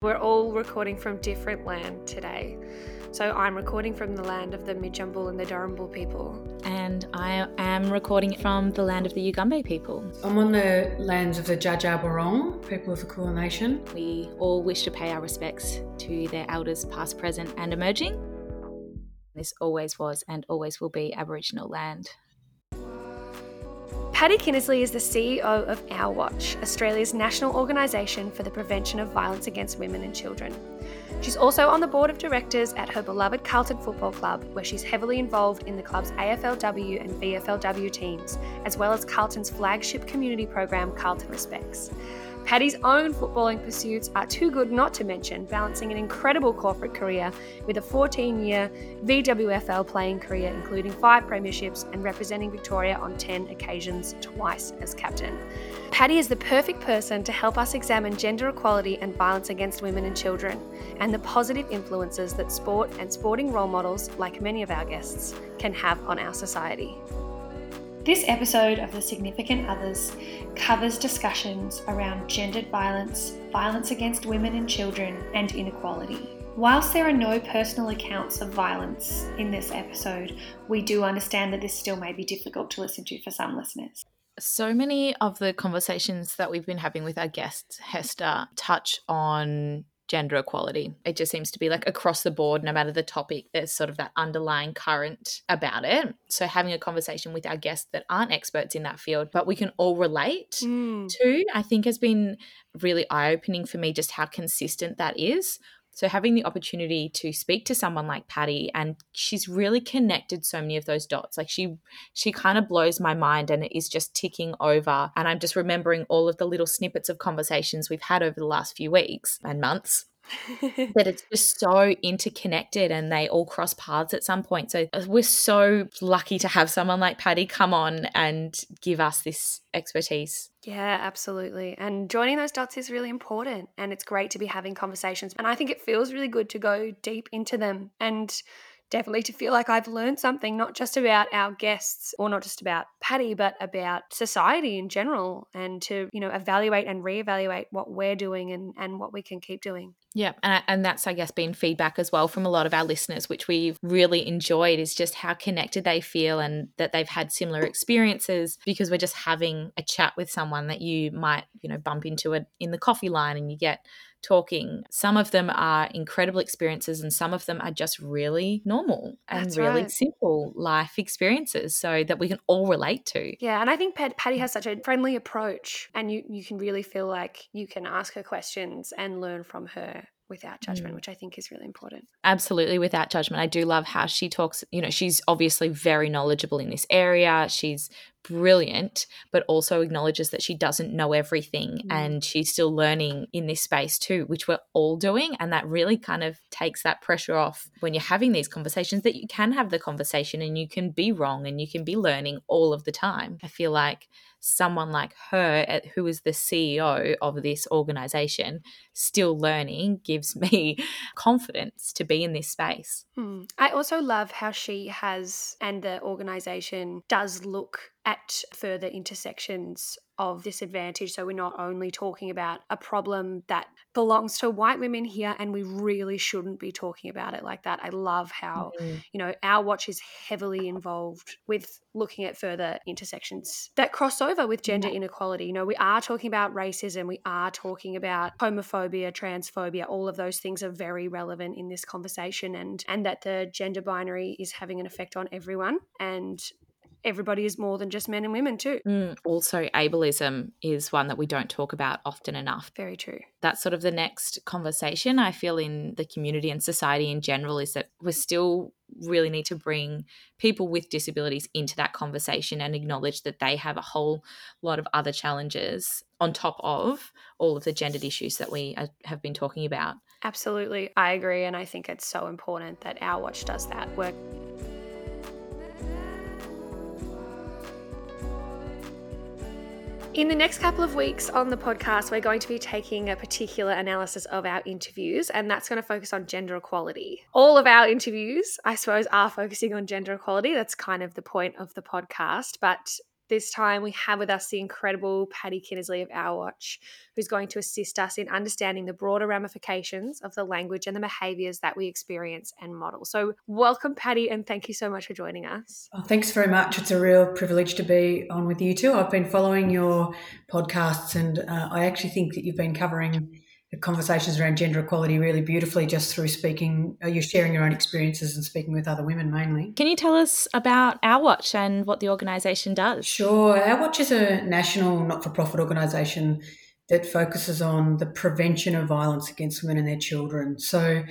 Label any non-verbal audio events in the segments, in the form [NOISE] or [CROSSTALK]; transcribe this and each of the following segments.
We're all recording from different land today. So I'm recording from the land of the Midjumble and the Durrumbul people. And I am recording from the land of the Yugambeh people. I'm on the lands of the Dja Dja people of the Kulin Nation. We all wish to pay our respects to their elders, past, present, and emerging. This always was and always will be Aboriginal land. Patty Kinnersly is the CEO of Our Watch, Australia's national organisation for the prevention of violence against women and children. She's also on the board of directors at her beloved Carlton Football Club, where she's heavily involved in the club's AFLW and VFLW teams, as well as Carlton's flagship community program, Carlton Respects. Patty's own footballing pursuits are too good not to mention, balancing an incredible corporate career with a 14 year VWFL playing career, including five premierships and representing Victoria on 10 occasions, twice as captain. Patty is the perfect person to help us examine gender equality and violence against women and children, and the positive influences that sport and sporting role models, like many of our guests, can have on our society. This episode of The Significant Others covers discussions around gendered violence, violence against women and children, and inequality. Whilst there are no personal accounts of violence in this episode, we do understand that this still may be difficult to listen to for some listeners. So many of the conversations that we've been having with our guests, Hester, touch on gender equality. It just seems to be like across the board, no matter the topic, there's sort of that underlying current about it. So having a conversation with our guests that aren't experts in that field, but we can all relate Mm. to, I think has been really eye opening for me just how consistent that is. So having the opportunity to speak to someone like Patty and she's really connected so many of those dots. Like she she kind of blows my mind and it is just ticking over and I'm just remembering all of the little snippets of conversations we've had over the last few weeks and months that it's just so interconnected and they all cross paths at some point. So uh, we're so lucky to have someone like Patty come on and give us this expertise. Yeah, absolutely. And joining those dots is really important. And it's great to be having conversations. And I think it feels really good to go deep into them and definitely to feel like I've learned something, not just about our guests or not just about Patty, but about society in general and to, you know, evaluate and reevaluate what we're doing and, and what we can keep doing. Yeah, and, and that's I guess been feedback as well from a lot of our listeners, which we've really enjoyed, is just how connected they feel and that they've had similar experiences because we're just having a chat with someone that you might you know bump into it in the coffee line and you get talking. Some of them are incredible experiences, and some of them are just really normal and That's really right. simple life experiences, so that we can all relate to. Yeah, and I think Pat, Patty has such a friendly approach, and you you can really feel like you can ask her questions and learn from her without judgment, Mm. which I think is really important. Absolutely, without judgment. I do love how she talks. You know, she's obviously very knowledgeable in this area. She's brilliant, but also acknowledges that she doesn't know everything Mm. and she's still learning in this space too, which we're all doing. And that really kind of takes that pressure off when you're having these conversations that you can have the conversation and you can be wrong and you can be learning all of the time. I feel like someone like her, at- who is the CEO of this organization, still learning, gives [LAUGHS] me confidence to be in this space. Hmm. I also love how she has, and the organization does look at further intersections of disadvantage. So we're not only talking about a problem that belongs to white women here, and we really shouldn't be talking about it like that. I love how, Mm. you know, our watch is heavily involved with looking at further intersections that cross over with gender inequality. You know, we are talking about racism, we are talking about homophobia, transphobia, all of those things are very relevant in this conversation and and that the gender binary is having an effect on everyone and everybody is more than just men and women too. Mm, Also, ableism is one that we don't talk about often enough. Very true. That's sort of the next conversation I feel in the community and society in general is that we still really need to bring people with disabilities into that conversation and acknowledge that they have a whole lot of other challenges on top of all of the gendered issues that we have been talking about. Absolutely. I agree and I think it's so important that our watch does that work. In the next couple of weeks on the podcast, we're going to be taking a particular analysis of our interviews, and that's going to focus on gender equality. All of our interviews, I suppose, are focusing on gender equality. That's kind of the point of the podcast. But this time we have with us the incredible Patty Kinnersly of Our Watch, who's going to assist us in understanding the broader ramifications of the language and the behaviours that we experience and model. So, welcome, Patty, and thank you so much for joining us. Oh, thanks very much. It's a real privilege to be on with you too. I've been following your podcasts, and uh, I actually think that you've been covering the conversations around gender equality really beautifully just through speaking. Uh, you're sharing your own experiences and speaking with other women mainly. Can you tell us about Our Watch and what the organisation does? Sure. Our Watch is a national not for profit organisation that focuses on the prevention of violence against women and their children. So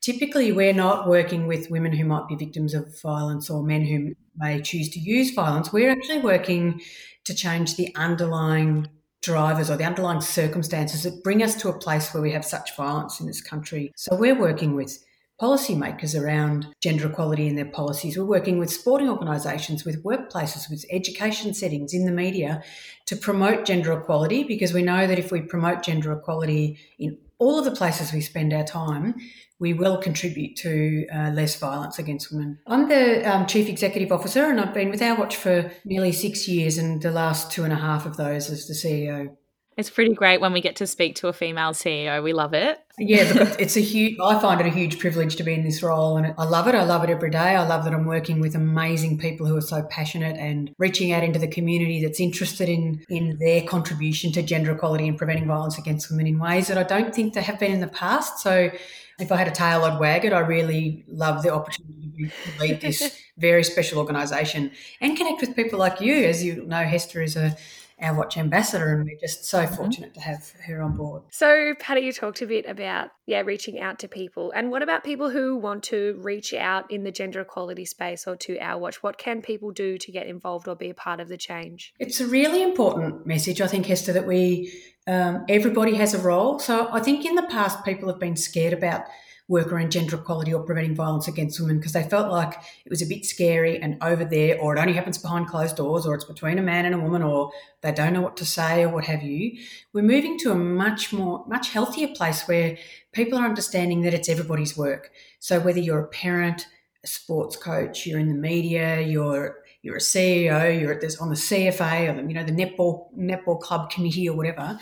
typically, we're not working with women who might be victims of violence or men who may choose to use violence. We're actually working to change the underlying drivers or the underlying circumstances that bring us to a place where we have such violence in this country. So we're working with policymakers around gender equality in their policies. We're working with sporting organisations, with workplaces, with education settings, in the media to promote gender equality because we know that if we promote gender equality in all of the places we spend our time, we will contribute to uh, less violence against women. I'm the um, Chief Executive Officer and I've been with Our Watch for nearly six years and the last two and a half of those as the CEO. It's pretty great when we get to speak to a female CEO. We love it. Yeah, look, [LAUGHS] it's a huge. I find it a huge privilege to be in this role, and I love it. I love it every day. I love that I'm working with amazing people who are so passionate and reaching out into the community that's interested in in their contribution to gender equality and preventing violence against women in ways that I don't think they have been in the past. So if I had a tail, I'd wag it. I really love the opportunity to lead this [LAUGHS] very special organisation and connect with people like you. As you know, Hester is a our watch ambassador, and we're just so mm-hmm. fortunate to have her on board. So, Patty, you talked a bit about yeah, reaching out to people, and what about people who want to reach out in the gender equality space or to our watch? What can people do to get involved or be a part of the change? It's a really important message, I think, Hester, that we um, everybody has a role. So, I think in the past, people have been scared about work around gender equality or preventing violence against women because they felt like it was a bit scary and over there, or it only happens behind closed doors, or it's between a man and a woman, or they don't know what to say, or what have you. We're moving to a much more, much healthier place where people are understanding that it's everybody's work. So whether you're a parent, a sports coach, you're in the media, you're you're a CEO, you're at this on the CFA or the, you know the netball netball club committee or whatever.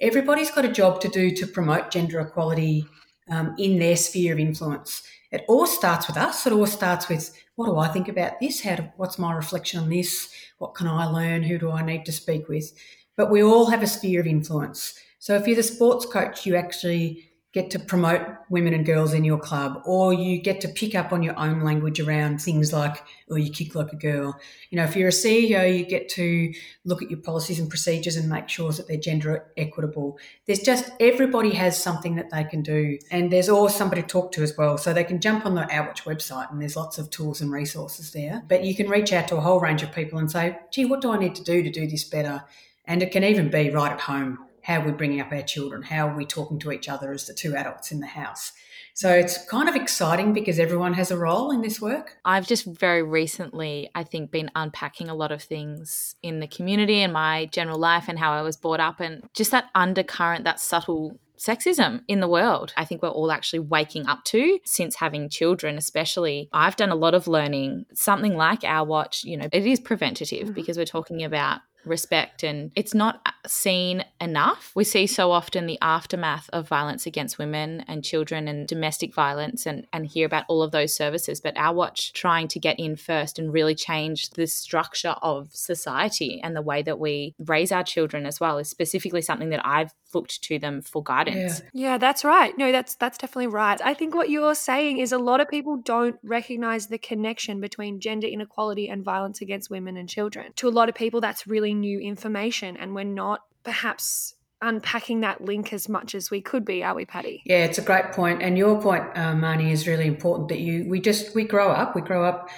Everybody's got a job to do to promote gender equality um, in their sphere of influence. It all starts with us. It all starts with what do I think about this? How do, what's my reflection on this? What can I learn? Who do I need to speak with? But we all have a sphere of influence. So if you're the sports coach, you actually get to promote women and girls in your club, or you get to pick up on your own language around things like, oh, you kick like a girl. You know, if you're a CEO, you get to look at your policies and procedures and make sure that they're gender equitable. There's just everybody has something that they can do, and there's always somebody to talk to as well. So they can jump on the Our Watch website, and there's lots of tools and resources there. But you can reach out to a whole range of people and say, gee, what do I need to do to do this better? And it can even be right at home how are we bringing up our children? How are we talking to each other as the two adults in the house? So it's kind of exciting because everyone has a role in this work. I've just very recently, I think, been unpacking a lot of things in the community and my general life and how I was brought up, and just that undercurrent, that subtle sexism in the world. I think we're all actually waking up to since having children, especially. I've done a lot of learning. Something like our watch, you know, it is preventative mm-hmm. because we're talking about respect and it's not seen enough. We see so often the aftermath of violence against women and children and domestic violence and, and hear about all of those services. But our watch trying to get in first and really change the structure of society and the way that we raise our children as well is specifically something that I've looked to them for guidance. Yeah. yeah, that's right. No, that's that's definitely right. I think what you're saying is a lot of people don't recognize the connection between gender inequality and violence against women and children. To a lot of people that's really new information and we're not perhaps unpacking that link as much as we could be, are we, Patty? Yeah, it's a great point, and your point, uh, Mardi, is really important. That you we just we grow up, we grow up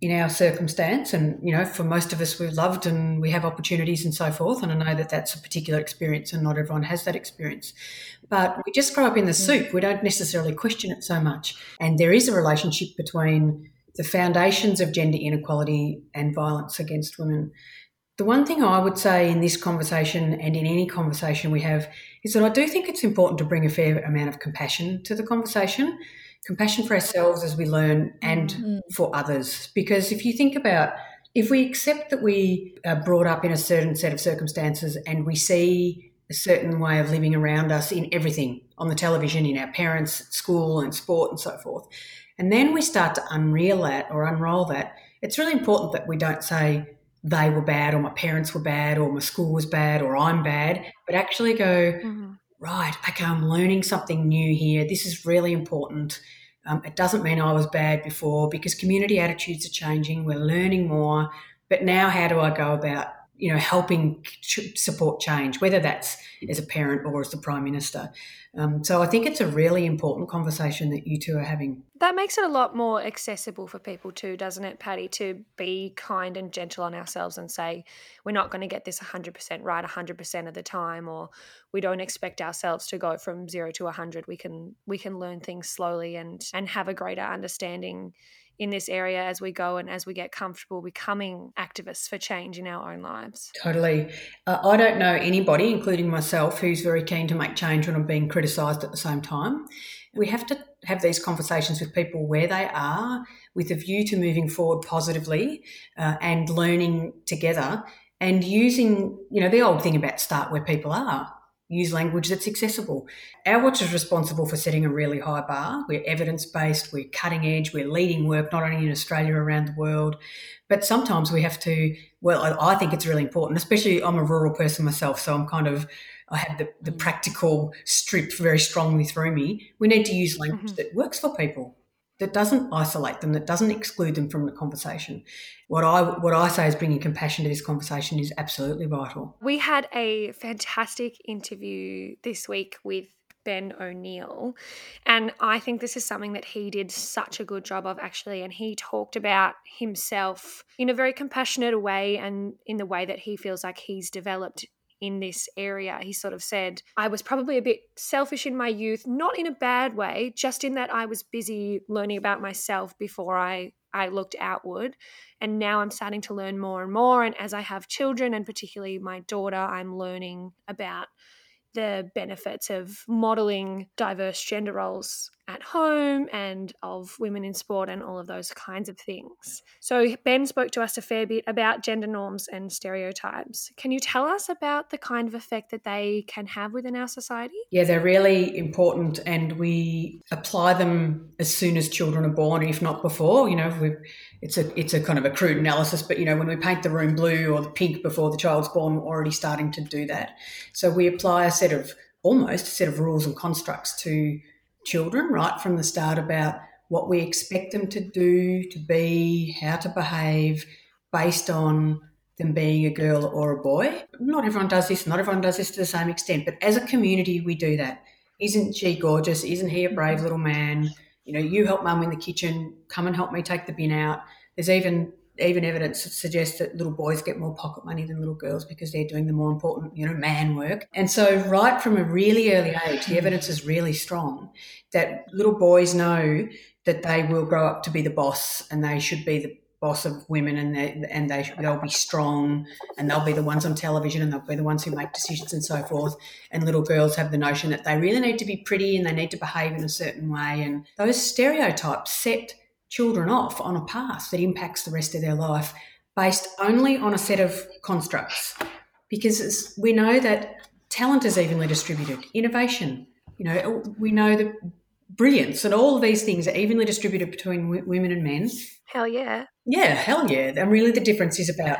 in our circumstance, and you know, for most of us, we're loved and we have opportunities and so forth. And I know that that's a particular experience, and not everyone has that experience. But we just grow up in the mm. soup. We don't necessarily question it so much, and there is a relationship between the foundations of gender inequality and violence against women. The one thing I would say in this conversation and in any conversation we have is that I do think it's important to bring a fair amount of compassion to the conversation compassion for ourselves as we learn and mm-hmm. for others. Because if you think about if we accept that we are brought up in a certain set of circumstances and we see a certain way of living around us in everything on the television, in our parents, at school, and sport, and so forth, and then we start to unreel that or unroll that, it's really important that we don't say they were bad or my parents were bad or my school was bad or I'm bad, but actually go, mm-hmm. right, okay, I'm learning something new here. This is really important. Um, it doesn't mean I was bad before because community attitudes are changing. We're learning more. But now, how do I go about, you know, helping support change, whether that's as a parent or as the prime minister? Um, so I think it's a really important conversation that you two are having. That makes it a lot more accessible for people too, doesn't it, Patty, to be kind and gentle on ourselves and say, we're not going to get this 100% right 100% of the time, or we don't expect ourselves to go from zero to 100. We can we can learn things slowly and and have a greater understanding in this area as we go and as we get comfortable becoming activists for change in our own lives. Totally. Uh, I don't know anybody, including myself, who's very keen to make change when I'm being criticised at the same time. We have to have these conversations with people where they are with a view to moving forward positively uh, and learning together and using, you know, the old thing about start where people are use language that's accessible. Our watch is responsible for setting a really high bar. We're evidence based, we're cutting edge, we're leading work not only in Australia, around the world. But sometimes we have to, well, I think it's really important, especially I'm a rural person myself, so I'm kind of, I have the, the practical strip very strongly through me. We need to use language mm-hmm. that works for people that doesn't isolate them, that doesn't exclude them from the conversation. What I what I say is bringing compassion to this conversation is absolutely vital. We had a fantastic interview this week with Ben O'Neil. And I think this is something that he did such a good job of actually. And he talked about himself in a very compassionate way and in the way that he feels like he's developed in this area. He sort of said, I was probably a bit selfish in my youth, not in a bad way, just in that I was busy learning about myself before I, I looked outward. And now I'm starting to learn more and more. And as I have children, and particularly my daughter, I'm learning about the benefits of modeling diverse gender roles at home and of women in sport and all of those kinds of things. So, Ben spoke to us a fair bit about gender norms and stereotypes. Can you tell us about the kind of effect that they can have within our society? Yeah, they're really important and we apply them as soon as children are born, if not before. You know, it's a it's a kind of a crude analysis, but you know, when we paint the room blue or the pink before the child's born, we're already starting to do that. So we apply a set of almost a set of rules and constructs to children right from the start about what we expect them to do, to be, how to behave based on them being a girl or a boy. Not everyone does this, not everyone does this to the same extent, but as a community, we do that. Isn't she gorgeous? Isn't he a brave little man? You know, you help mum in the kitchen, come and help me take the bin out. There's even even evidence suggests that little boys get more pocket money than little girls because they're doing the more important, you know, man work. And so, right from a really early age, the evidence is really strong that little boys know that they will grow up to be the boss and they should be the boss of women and they, and they they'll be strong and they'll be the ones on television and they'll be the ones who make decisions and so forth and little girls have the notion that they really need to be pretty and they need to behave in a certain way and those stereotypes set children off on a path that impacts the rest of their life based only on a set of constructs. Because we know that talent is evenly distributed, innovation, you know, we know that brilliance and all of these things are evenly distributed between w- women and men. Hell yeah. Yeah, hell yeah. And really the difference is about,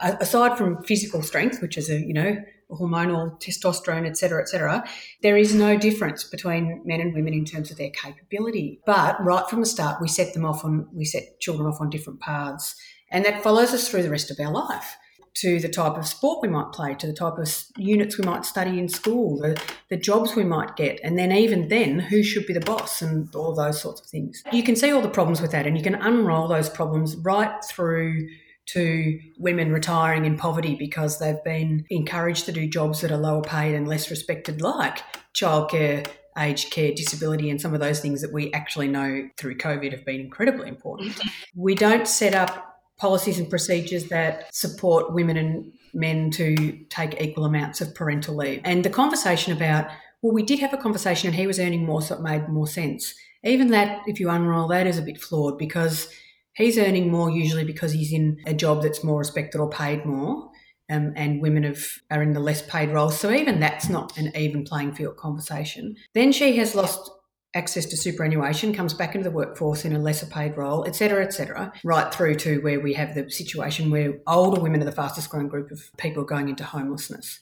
aside from physical strength, which is a, you know, hormonal testosterone, et cetera, et cetera, there is no difference between men and women in terms of their capability. But right from the start, we set them off on, we set children off on different paths. And that follows us through the rest of our life to the type of sport we might play, to the type of units we might study in school, the, the jobs we might get, and then even then, who should be the boss and all those sorts of things. You can see all the problems with that, and you can unroll those problems right through to women retiring in poverty because they've been encouraged to do jobs that are lower paid and less respected, like childcare, aged care, disability, and some of those things that we actually know through COVID have been incredibly important. Mm-hmm. We don't set up policies and procedures that support women and men to take equal amounts of parental leave. And the conversation about, well, we did have a conversation and he was earning more, so it made more sense. Even that, if you unroll that, is a bit flawed because He's earning more usually because he's in a job that's more respected or paid more. Um, and women have, are in the less paid roles. So even that's not an even playing field conversation. Then she has lost access to superannuation, comes back into the workforce in a lesser paid role, etc., etc., right through to where we have the situation where older women are the fastest growing group of people going into homelessness.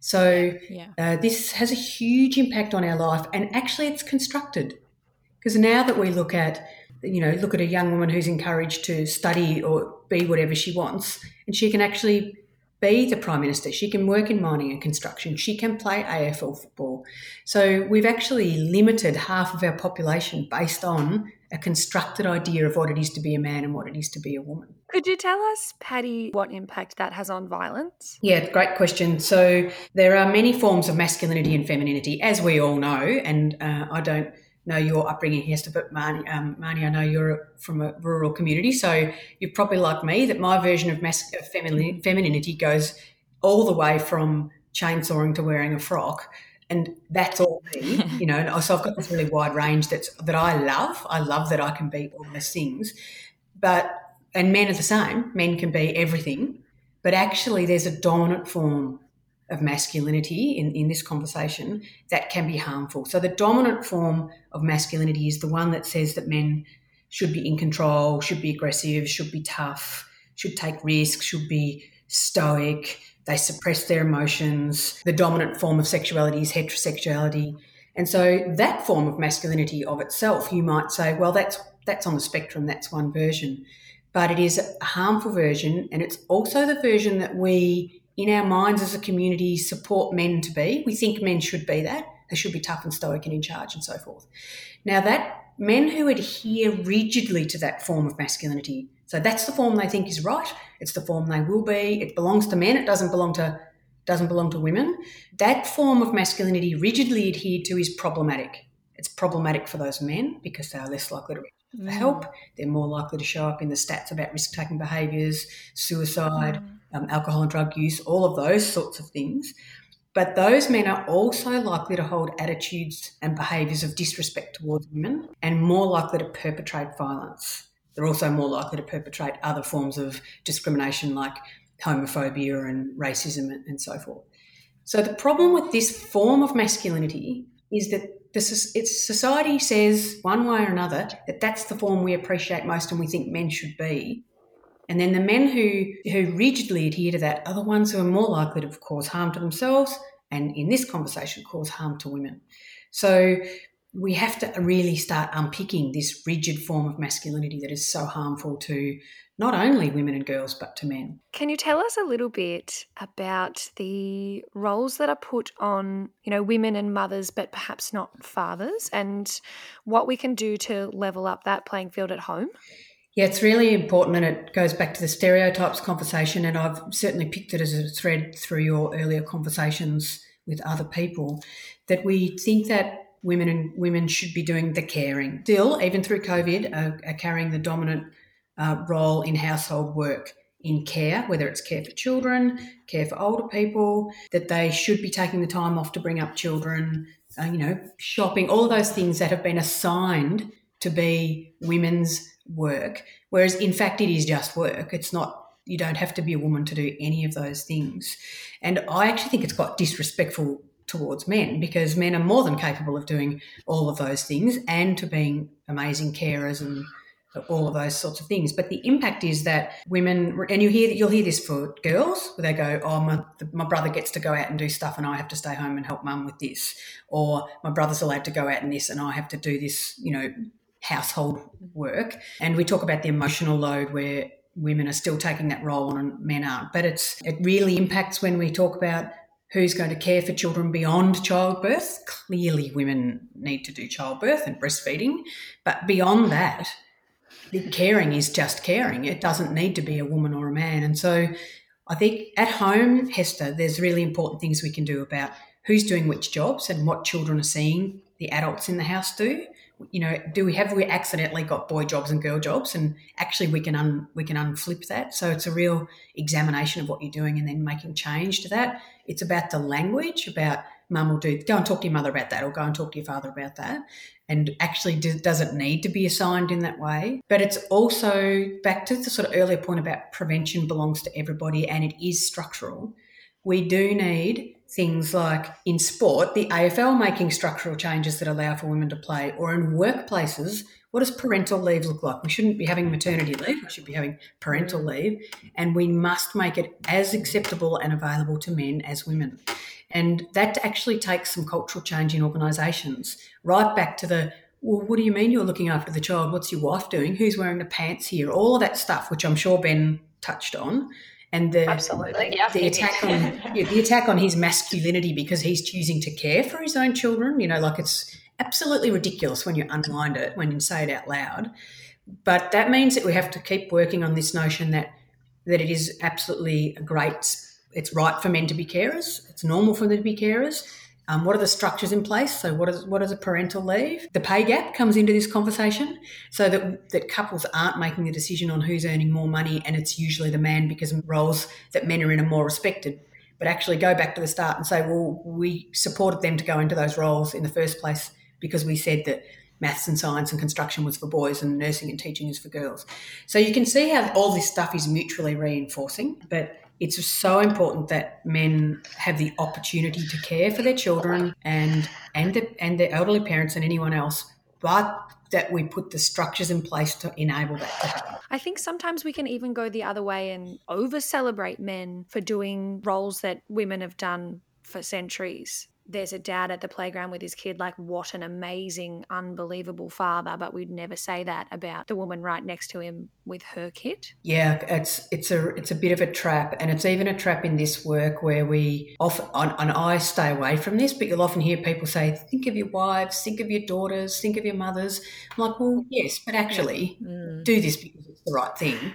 So yeah. uh, this has a huge impact on our life, and actually, it's constructed because now that we look at you know look at a young woman who's encouraged to study or be whatever she wants, and she can actually be the prime minister. She can work in mining and construction. She can play AFL football. So we've actually limited half of our population based on a constructed idea of what it is to be a man and what it is to be a woman. Could you tell us, Patty, what impact that has on violence? Yeah, great question. So there are many forms of masculinity and femininity, as we all know, and uh, I don't know your upbringing, Hester, but Mardi, um, Mardi, I know you're from a rural community, so you're probably like me that my version of, mas- of feminin- femininity goes all the way from chainsawing to wearing a frock, and that's all me, [LAUGHS] you know. So I've got this really wide range that's that I love. I love that I can be all those things, but and men are the same. Men can be everything, but actually, there's a dominant form of masculinity in, in this conversation that can be harmful. So, the dominant form of masculinity is the one that says that men should be in control, should be aggressive, should be tough, should take risks, should be stoic, they suppress their emotions. The dominant form of sexuality is heterosexuality. And so that form of masculinity of itself, you might say, well, that's that's on the spectrum, that's one version. But it is a harmful version, and it's also the version that we in our minds as a community support men to be. We think men should be that. They should be tough and stoic and in charge and so forth. Now, that men who adhere rigidly to that form of masculinity, so that's the form they think is right, it's the form they will be, it belongs to men, it doesn't belong to doesn't belong to women. That form of masculinity rigidly adhered to is problematic. It's problematic for those men because they are less likely to for help. They're more likely to show up in the stats about risk taking behaviours, suicide, mm. um, alcohol and drug use, all of those sorts of things. But those men are also likely to hold attitudes and behaviours of disrespect towards women and more likely to perpetrate violence. They're also more likely to perpetrate other forms of discrimination like homophobia and racism and so forth. So, the problem with this form of masculinity is that the, it's society says one way or another that that's the form we appreciate most and we think men should be. And then the men who, who rigidly adhere to that are the ones who are more likely to cause harm to themselves and, in this conversation, cause harm to women. So we have to really start unpicking this rigid form of masculinity that is so harmful to not only women and girls, but to men. Can you tell us a little bit about the roles that are put on, you know, women and mothers, but perhaps not fathers, and what we can do to level up that playing field at home? Yeah, it's really important, and it goes back to the stereotypes conversation. And I've certainly picked it as a thread through your earlier conversations with other people that we think that women and women should be doing the caring. Still, even through COVID, are, are carrying the dominant uh, role in household work in care, whether it's care for children, care for older people, that they should be taking the time off to bring up children, uh, you know, shopping, all those things that have been assigned to be women's work. Whereas in fact, it is just work. It's not, you don't have to be a woman to do any of those things. And I actually think it's quite disrespectful towards men because men are more than capable of doing all of those things and to being amazing carers and all of those sorts of things. But the impact is that women, and you hear you'll hear this for girls, where they go, "Oh, my my brother gets to go out and do stuff, and I have to stay home and help mum with this," or "My brother's allowed to go out and this, and I have to do this," you know, household work. And we talk about the emotional load where women are still taking that role on and men aren't. But it's it really impacts when we talk about who's going to care for children beyond childbirth. Clearly, women need to do childbirth and breastfeeding, but beyond that caring is just caring. It doesn't need to be a woman or a man. And so I think at home, Hester, there's really important things we can do about who's doing which jobs and what children are seeing the adults in the house do. You know, do we have we accidentally got boy jobs and girl jobs, and actually we can un, we can unflip that. So it's a real examination of what you're doing and then making change to that. It's about the language, about mum will do go and talk to your mother about that or go and talk to your father about that. And actually do, doesn't need to be assigned in that way. But it's also back to the sort of earlier point about prevention belongs to everybody and it is structural. We do need things like in sport the afl making structural changes that allow for women to play or in workplaces what does parental leave look like? We shouldn't be having maternity leave, we should be having parental mm. leave, and we must make it as acceptable and available to men as women. And that actually takes some cultural change in organisations, right back to the well, what do you mean you're looking after the child? What's your wife doing? Who's wearing the pants here? All of that stuff, which I'm sure Ben touched on. And the, Absolutely, yeah. the attack on yeah, the attack on his masculinity because he's choosing to care for his own children, you know, like it's absolutely ridiculous when you unwind it, when you say it out loud. But that means that we have to keep working on this notion that that it is absolutely great. It's right for men to be carers. It's normal for them to be carers. Um, what are the structures in place? So, what is what is a parental leave? The pay gap comes into this conversation, so that that couples aren't making the decision on who's earning more money, and it's usually the man because roles that men are in are more respected. But actually, go back to the start and say, well, we supported them to go into those roles in the first place because we said that maths and science and construction was for boys and nursing and teaching is for girls. So you can see how all this stuff is mutually reinforcing, but it's so important that men have the opportunity to care for their children and and the, and their elderly parents and anyone else, but that we put the structures in place to enable that to happen. I think sometimes we can even go the other way and over celebrate men for doing roles that women have done for centuries there's a dad at the playground with his kid, like, what an amazing, unbelievable father. But we'd never say that about the woman right next to him with her kid. Yeah, it's it's a it's a bit of a trap, and it's even a trap in this work where we often and I stay away from this, but you'll often hear people say, "Think of your wives, think of your daughters, think of your mothers." I'm like, well, yes, but actually, mm. do this because it's the right thing.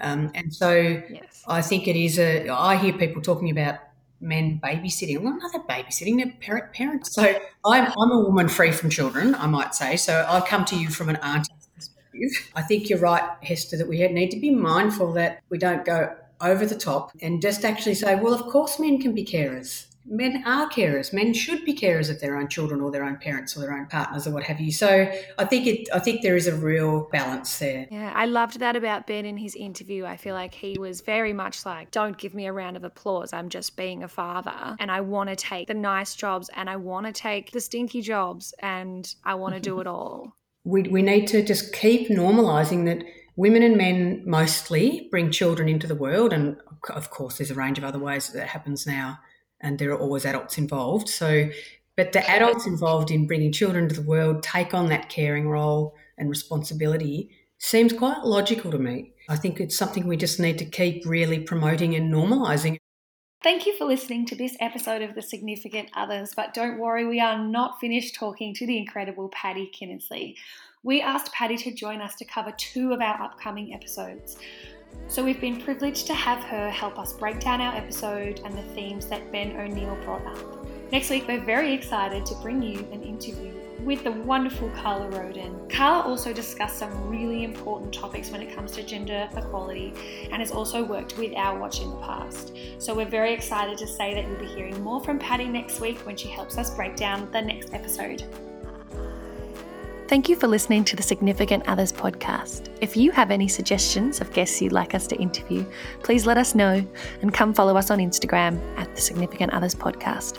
Um, and so, yes. I think it is a. I hear people talking about men babysitting. Well, not babysitting, they're parent parents. So I'm, I'm a woman free from children, I might say. So I come to you from an auntie perspective. I think you're right, Hester, that we need to be mindful that we don't go over the top and just actually say, well, of course men can be carers men are carers. Men should be carers of their own children or their own parents or their own partners or what have you. So I think it I think there is a real balance there. Yeah, I loved that about Ben in his interview. I feel like he was very much like, Don't give me a round of applause. I'm just being a father and I want to take the nice jobs and I want to take the stinky jobs and I want to do it all. [LAUGHS] We, we need to just keep normalizing that women and men mostly bring children into the world and of course there's a range of other ways that, that happens now and there are always adults involved. So, but the adults involved in bringing children to the world take on that caring role and responsibility seems quite logical to me. I think it's something we just need to keep really promoting and normalising. Thank you for listening to this episode of The Significant Others, but don't worry, we are not finished talking to the incredible Patty Kinnersly. We asked Patty to join us to cover two of our upcoming episodes. So we've been privileged to have her help us break down our episode and the themes that Ben O'Neil brought up. Next week, we're very excited to bring you an interview with the wonderful Carla Roden. Carla also discussed some really important topics when it comes to gender equality and has also worked with Our Watch in the past. So we're very excited to say that you'll be hearing more from Patty next week when she helps us break down the next episode. Thank you for listening to the Significant Others podcast. If you have any suggestions of guests you'd like us to interview, please let us know and come follow us on Instagram at the Significant Others podcast.